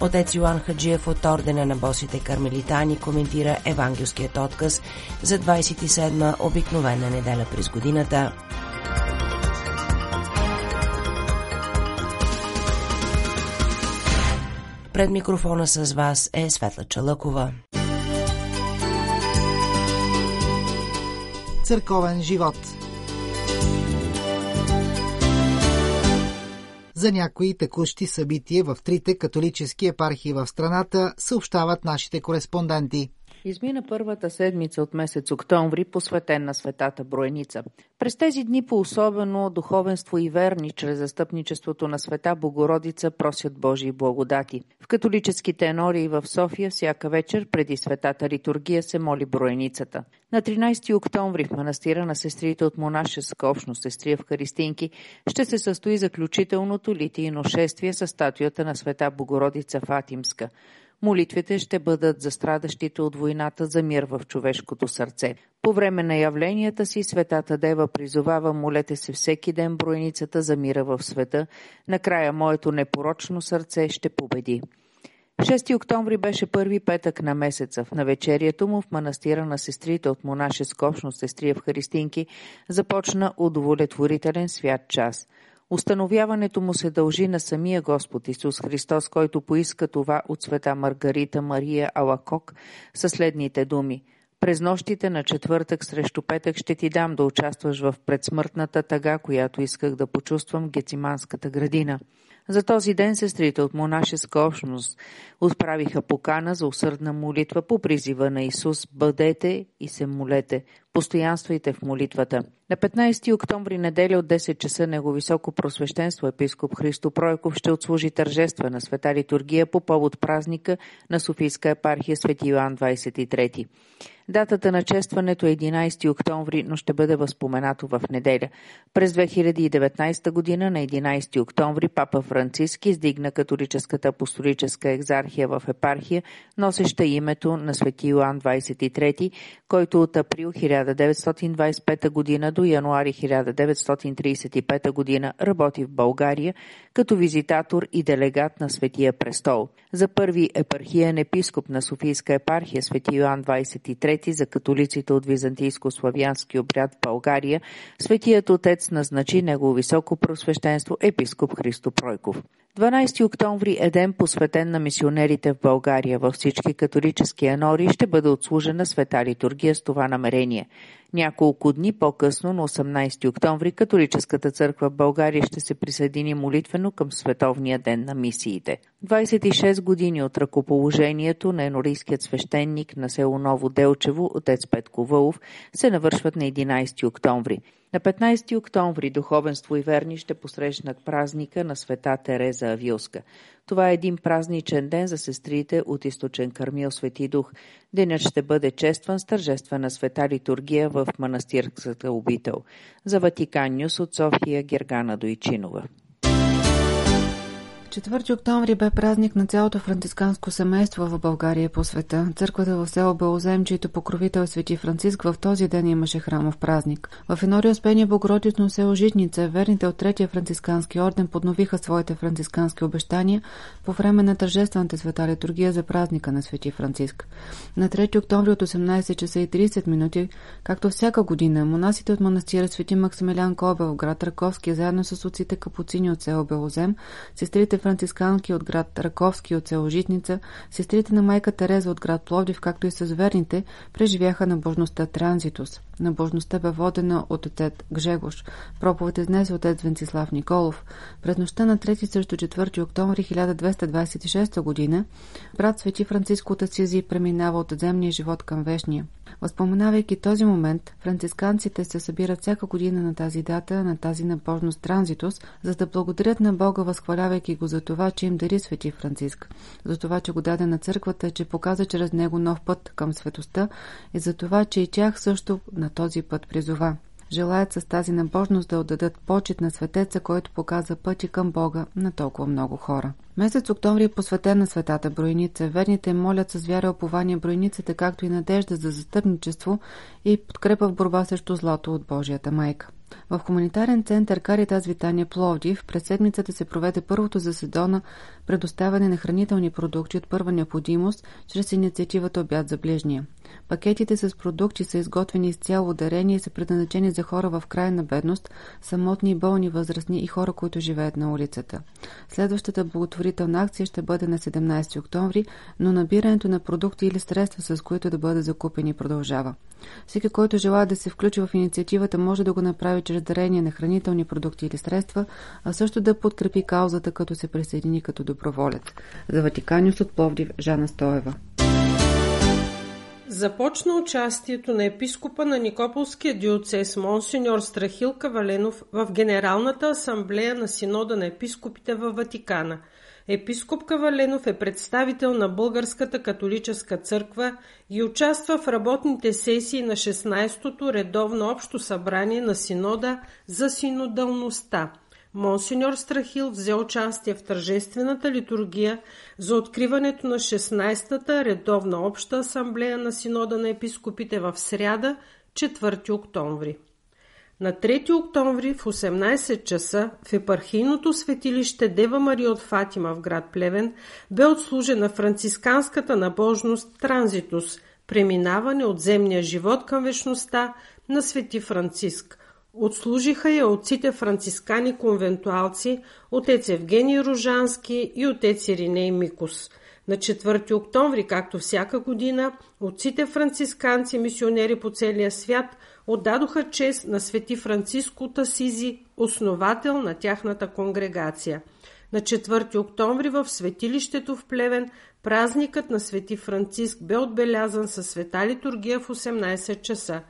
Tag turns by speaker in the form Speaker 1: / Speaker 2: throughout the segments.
Speaker 1: Отец Йоан Хаджиев от Ордена на босите кармелитани коментира евангелският отказ за 27-ма обикновена неделя през годината. Пред микрофона с вас е Светла Чалъкова.
Speaker 2: Църковен живот За някои текущи събития в трите католически епархии в страната съобщават нашите кореспонденти –
Speaker 3: Измина първата седмица от месец октомври, посветен на светата Броеница. През тези дни по особено духовенство и верни, чрез застъпничеството на света Богородица, просят Божии благодати. В католическите енории в София всяка вечер преди светата литургия се моли Броеницата. На 13 октомври в манастира на сестрите от монашеска общност сестри Харистинки ще се състои заключителното литийно шествие с статуята на света Богородица Фатимска. Молитвите ще бъдат за страдащите от войната за мир в човешкото сърце. По време на явленията си Светата Дева призовава молете се всеки ден броеницата за мира в света. Накрая моето непорочно сърце ще победи. 6 октомври беше първи петък на месеца. В навечерието му в манастира на сестрите от монашеска общност сестри в Харистинки започна удовлетворителен свят час – Установяването му се дължи на самия Господ Исус Христос, който поиска това от света Маргарита Мария Алакок със следните думи. През нощите на четвъртък срещу петък ще ти дам да участваш в предсмъртната тъга, която исках да почувствам Гециманската градина. За този ден сестрите от монашеска общност отправиха покана за усърдна молитва по призива на Исус «Бъдете и се молете». Постоянствайте в молитвата. На 15 октомври неделя от 10 часа Него високо просвещенство епископ Христо Пройков ще отслужи тържествена света литургия по повод празника на Софийска епархия Свети Йоан 23. Датата на честването е 11 октомври, но ще бъде възпоменато в неделя. През 2019 година на 11 октомври папа Франциски издигна католическата апостолическа екзархия в епархия, носеща името на свети Йоан 23, който от април 1925 година до януари 1935 година работи в България като визитатор и делегат на Светия престол. За първи епархиен епископ на Софийска епархия Свети Йоан 23 за католиците от византийско-славянски обряд в България, Светият Отец назначи негово високо просвещенство епископ Христо Пройков. 12 октомври е ден посветен на мисионерите в България. Във всички католически анори ще бъде отслужена света литургия с това намерение. Няколко дни по-късно, на 18 октомври, католическата църква в България ще се присъедини молитвено към Световния ден на мисиите. 26 години от ръкоположението на енорийският свещеник на село Ново Делчево, отец Петко Вълов, се навършват на 11 октомври. На 15 октомври духовенство и верни ще посрещнат празника на света Тереза Авилска. Това е един празничен ден за сестрите от източен Кармил Свети Дух. Денят ще бъде честван с тържествена света литургия в манастирската обител. За Ватикан Нюс от София Гергана Дойчинова.
Speaker 4: 4 октомври бе празник на цялото францисканско семейство в България по света. Църквата в село Белозем, чието покровител е Свети Франциск, в този ден имаше храмов празник. В Енори Успение Богородично село Житница, верните от Третия францискански орден подновиха своите францискански обещания по време на тържествената света литургия за празника на Свети Франциск. На 3 октомври от 18 часа и 30 минути, както всяка година, монасите от манастира Свети Максимилиан Кобел град Раковски, заедно с отците капуцини от село Белозем, сестрите францисканки от град Раковски от село Житница, сестрите на майка Тереза от град Пловдив, както и с верните, преживяха набожността Транзитус. Набожността бе водена от отец Гжегош. Проповед изнесе отец Венцислав Николов. През нощта на 3 срещу 4 октомври 1226 година брат Свети Франциско от Асизи преминава от земния живот към вечния. Възпоменавайки този момент, францисканците се събират всяка година на тази дата, на тази набожност Транзитус, за да благодарят на Бога, възхвалявайки го за това, че им дари Свети Франциск, за това, че го даде на църквата, че показа чрез него нов път към светостта и за това, че и тях също на този път призова. Желаят с тази набожност да отдадат почет на светеца, който показа пъти към Бога на толкова много хора. Месец октомври е посветен на светата Броеница. Верните молят с вяра и опование Броеницата, както и надежда за застъпничество и подкрепа в борба срещу злото от Божията майка. В хуманитарен център Каритас Витания Пловдив през седмицата се проведе първото заседона предоставяне на хранителни продукти от първа необходимост чрез инициативата Обяд за ближния. Пакетите с продукти са изготвени изцяло дарени и са предназначени за хора в крайна бедност, самотни, болни, възрастни и хора, които живеят на улицата. Следващата благотворителна акция ще бъде на 17 октомври, но набирането на продукти или средства, с които да бъдат закупени, продължава. Всеки, който желая да се включи в инициативата, може да го направи чрез дарение на хранителни продукти или средства, а също да подкрепи каузата, като се присъедини като доброволец. За Ватиканиус от Пловдив, Жана Стоева.
Speaker 5: Започна участието на епископа на Никополския диоцес Монсеньор Страхил Каваленов в Генералната асамблея на Синода на епископите във Ватикана. Епископ Каваленов е представител на Българската католическа църква и участва в работните сесии на 16-то редовно общо събрание на Синода за синодалността. Монсеньор Страхил взе участие в тържествената литургия за откриването на 16-та редовна обща асамблея на Синода на епископите в сряда, 4 октомври. На 3 октомври в 18 часа в епархийното светилище Дева Мария от Фатима в град Плевен бе отслужена францисканската набожност Транзитус – преминаване от земния живот към вечността на свети Франциск – Отслужиха я отците францискани конвентуалци, отец Евгений Ружански и отец Ириней Микус. На 4 октомври, както всяка година, отците францисканци мисионери по целия свят отдадоха чест на свети Франциско Тасизи, основател на тяхната конгрегация. На 4 октомври в светилището в Плевен празникът на свети Франциск бе отбелязан със света литургия в 18 часа.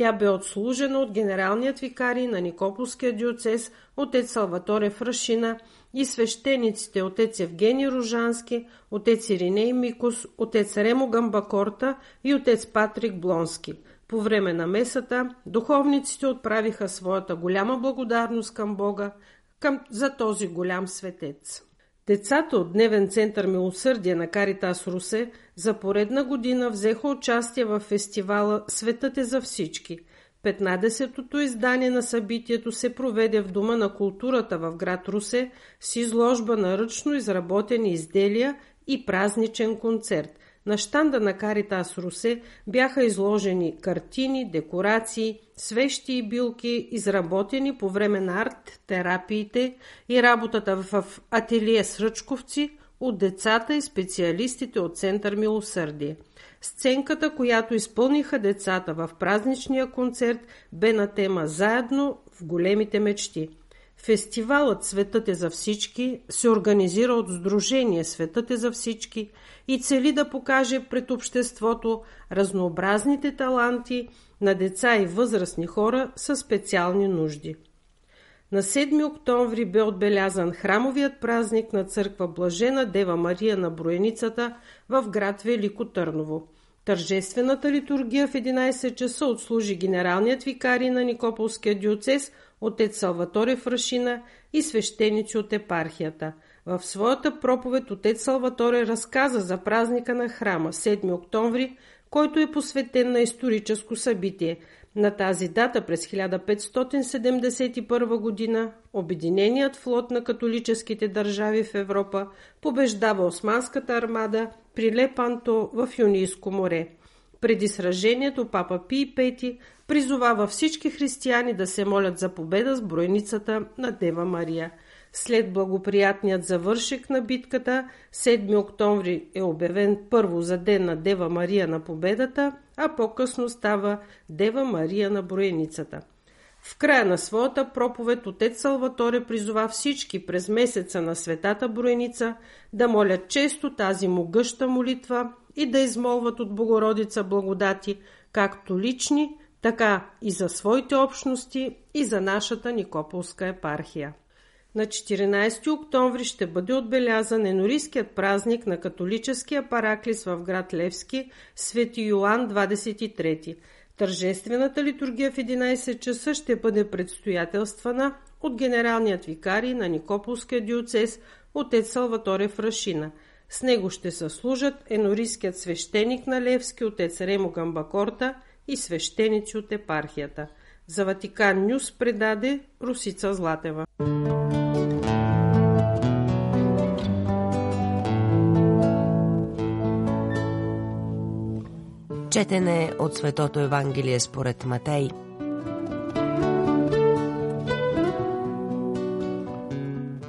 Speaker 5: Тя бе отслужена от генералният викарий на Никополския диоцес отец Салваторе Фрашина и свещениците отец Евгений Ружански, отец Ириней Микос, отец Ремо Гамбакорта и отец Патрик Блонски. По време на месата духовниците отправиха своята голяма благодарност към Бога към, за този голям светец. Децата от Дневен център Милосърдие на Каритас Русе за поредна година взеха участие в фестивала Светът е за всички. 15-тото издание на събитието се проведе в Дома на културата в град Русе с изложба на ръчно изработени изделия и празничен концерт. На щанда на Каритас Русе бяха изложени картини, декорации, свещи и билки, изработени по време на арт-терапиите и работата в ателие с ръчковци от децата и специалистите от Център Милосърдие. Сценката, която изпълниха децата в празничния концерт, бе на тема «Заедно в големите мечти». Фестивалът Светът е за всички се организира от Сдружение Светът е за всички и цели да покаже пред обществото разнообразните таланти на деца и възрастни хора със специални нужди. На 7 октомври бе отбелязан храмовият празник на църква Блажена Дева Мария на Броеницата в град Велико Търново. Тържествената литургия в 11 часа отслужи генералният викарий на Никополския диоцес отец Салваторе Фрашина и свещеници от епархията. В своята проповед отец Салваторе разказа за празника на храма 7 октомври, който е посветен на историческо събитие. На тази дата през 1571 година Обединеният флот на католическите държави в Европа побеждава Османската армада при Лепанто в Юнийско море. Преди сражението папа Пий Пети призовава всички християни да се молят за победа с броеницата на Дева Мария – след благоприятният завършек на битката, 7 октомври е обявен първо за ден на Дева Мария на победата, а по-късно става Дева Мария на броеницата. В края на своята проповед отец Салваторе призова всички през месеца на Светата Броеница да молят често тази могъща молитва и да измолват от Богородица благодати, както лични, така и за своите общности и за нашата Никополска епархия. На 14 октомври ще бъде отбелязан енорийският празник на католическия параклис в град Левски, Свети Йоан 23. Тържествената литургия в 11 часа ще бъде предстоятелствана от генералният викарий на Никополския диоцес отец Салваторе Фрашина. С него ще съслужат енорийският свещеник на Левски отец Ремо Гамбакорта и свещеници от епархията. За Ватикан Нюс предаде Русица Златева.
Speaker 1: Четене от Светото Евангелие според Матей.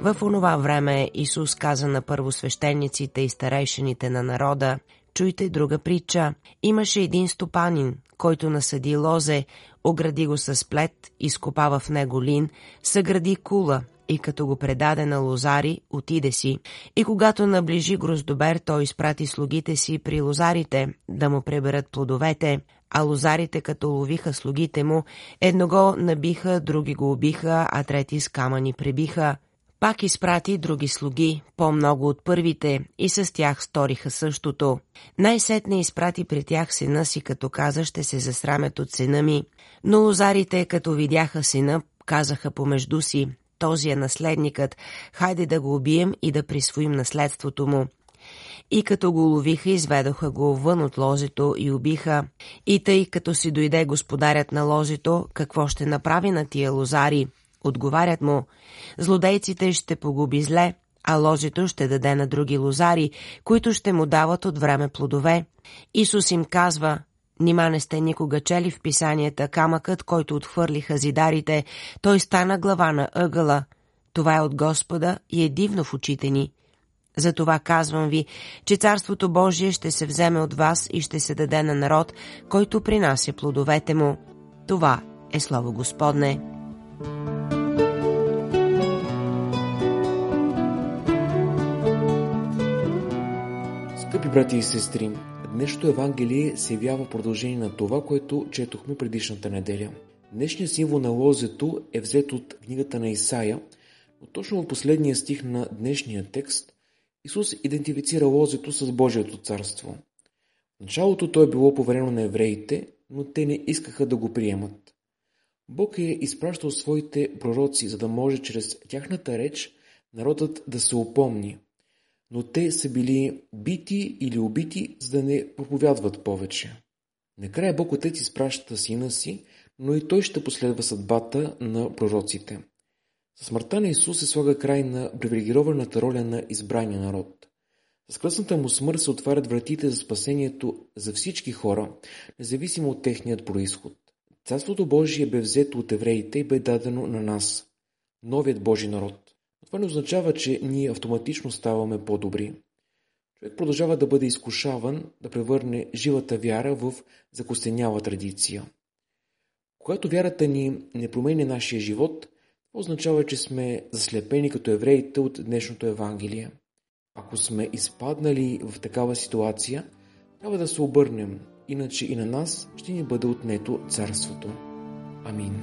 Speaker 1: В онова време Исус каза на първосвещениците и старейшините на народа, чуйте друга притча. Имаше един стопанин, който насъди лозе, огради го с плет, изкопава в него лин, съгради кула и като го предаде на лозари, отиде си. И когато наближи гроздобер, той изпрати слугите си при лозарите да му преберат плодовете, а лозарите, като ловиха слугите му, едно го набиха, други го убиха, а трети с камъни пребиха. Пак изпрати други слуги, по-много от първите, и с тях сториха същото. Най-сетне изпрати при тях сина си, като каза, ще се засрамят от сина ми. Но лозарите, като видяха сина, казаха помежду си, този е наследникът, хайде да го убием и да присвоим наследството му. И като го ловиха, изведоха го вън от ложето и убиха. И тъй, като си дойде господарят на ложето, какво ще направи на тия лозари? Отговарят му, злодейците ще погуби зле, а ложето ще даде на други лозари, които ще му дават от време плодове. Исус им казва, Нима не сте никога чели в писанията камъкът, който отхвърлиха зидарите, той стана глава на ъгъла. Това е от Господа и е дивно в очите ни. Затова казвам ви, че Царството Божие ще се вземе от вас и ще се даде на народ, който принася плодовете му. Това е Слово Господне.
Speaker 6: Скъпи брати и сестри, Днешното Евангелие се явява продължение на това, което четохме предишната неделя. Днешният символ на лозето е взет от книгата на Исаия, но точно в последния стих на днешния текст Исус идентифицира лозето с Божието царство. В началото то е било поверено на евреите, но те не искаха да го приемат. Бог е изпращал своите пророци, за да може чрез тяхната реч народът да се опомни – но те са били бити или убити, за да не проповядват повече. Накрая Бог Отец изпраща сина си, но и той ще последва съдбата на пророците. Със смъртта на Исус се слага край на привилегированата роля на избрания народ. С кръсната му смърт се отварят вратите за спасението за всички хора, независимо от техният происход. Царството Божие бе взето от евреите и бе дадено на нас, новият Божи народ. Това не означава, че ние автоматично ставаме по-добри. Човек продължава да бъде изкушаван да превърне живата вяра в закостеняла традиция. Когато вярата ни не променя нашия живот, това означава, че сме заслепени като евреите от днешното Евангелие. Ако сме изпаднали в такава ситуация, трябва да се обърнем, иначе и на нас ще ни бъде отнето царството. Амин.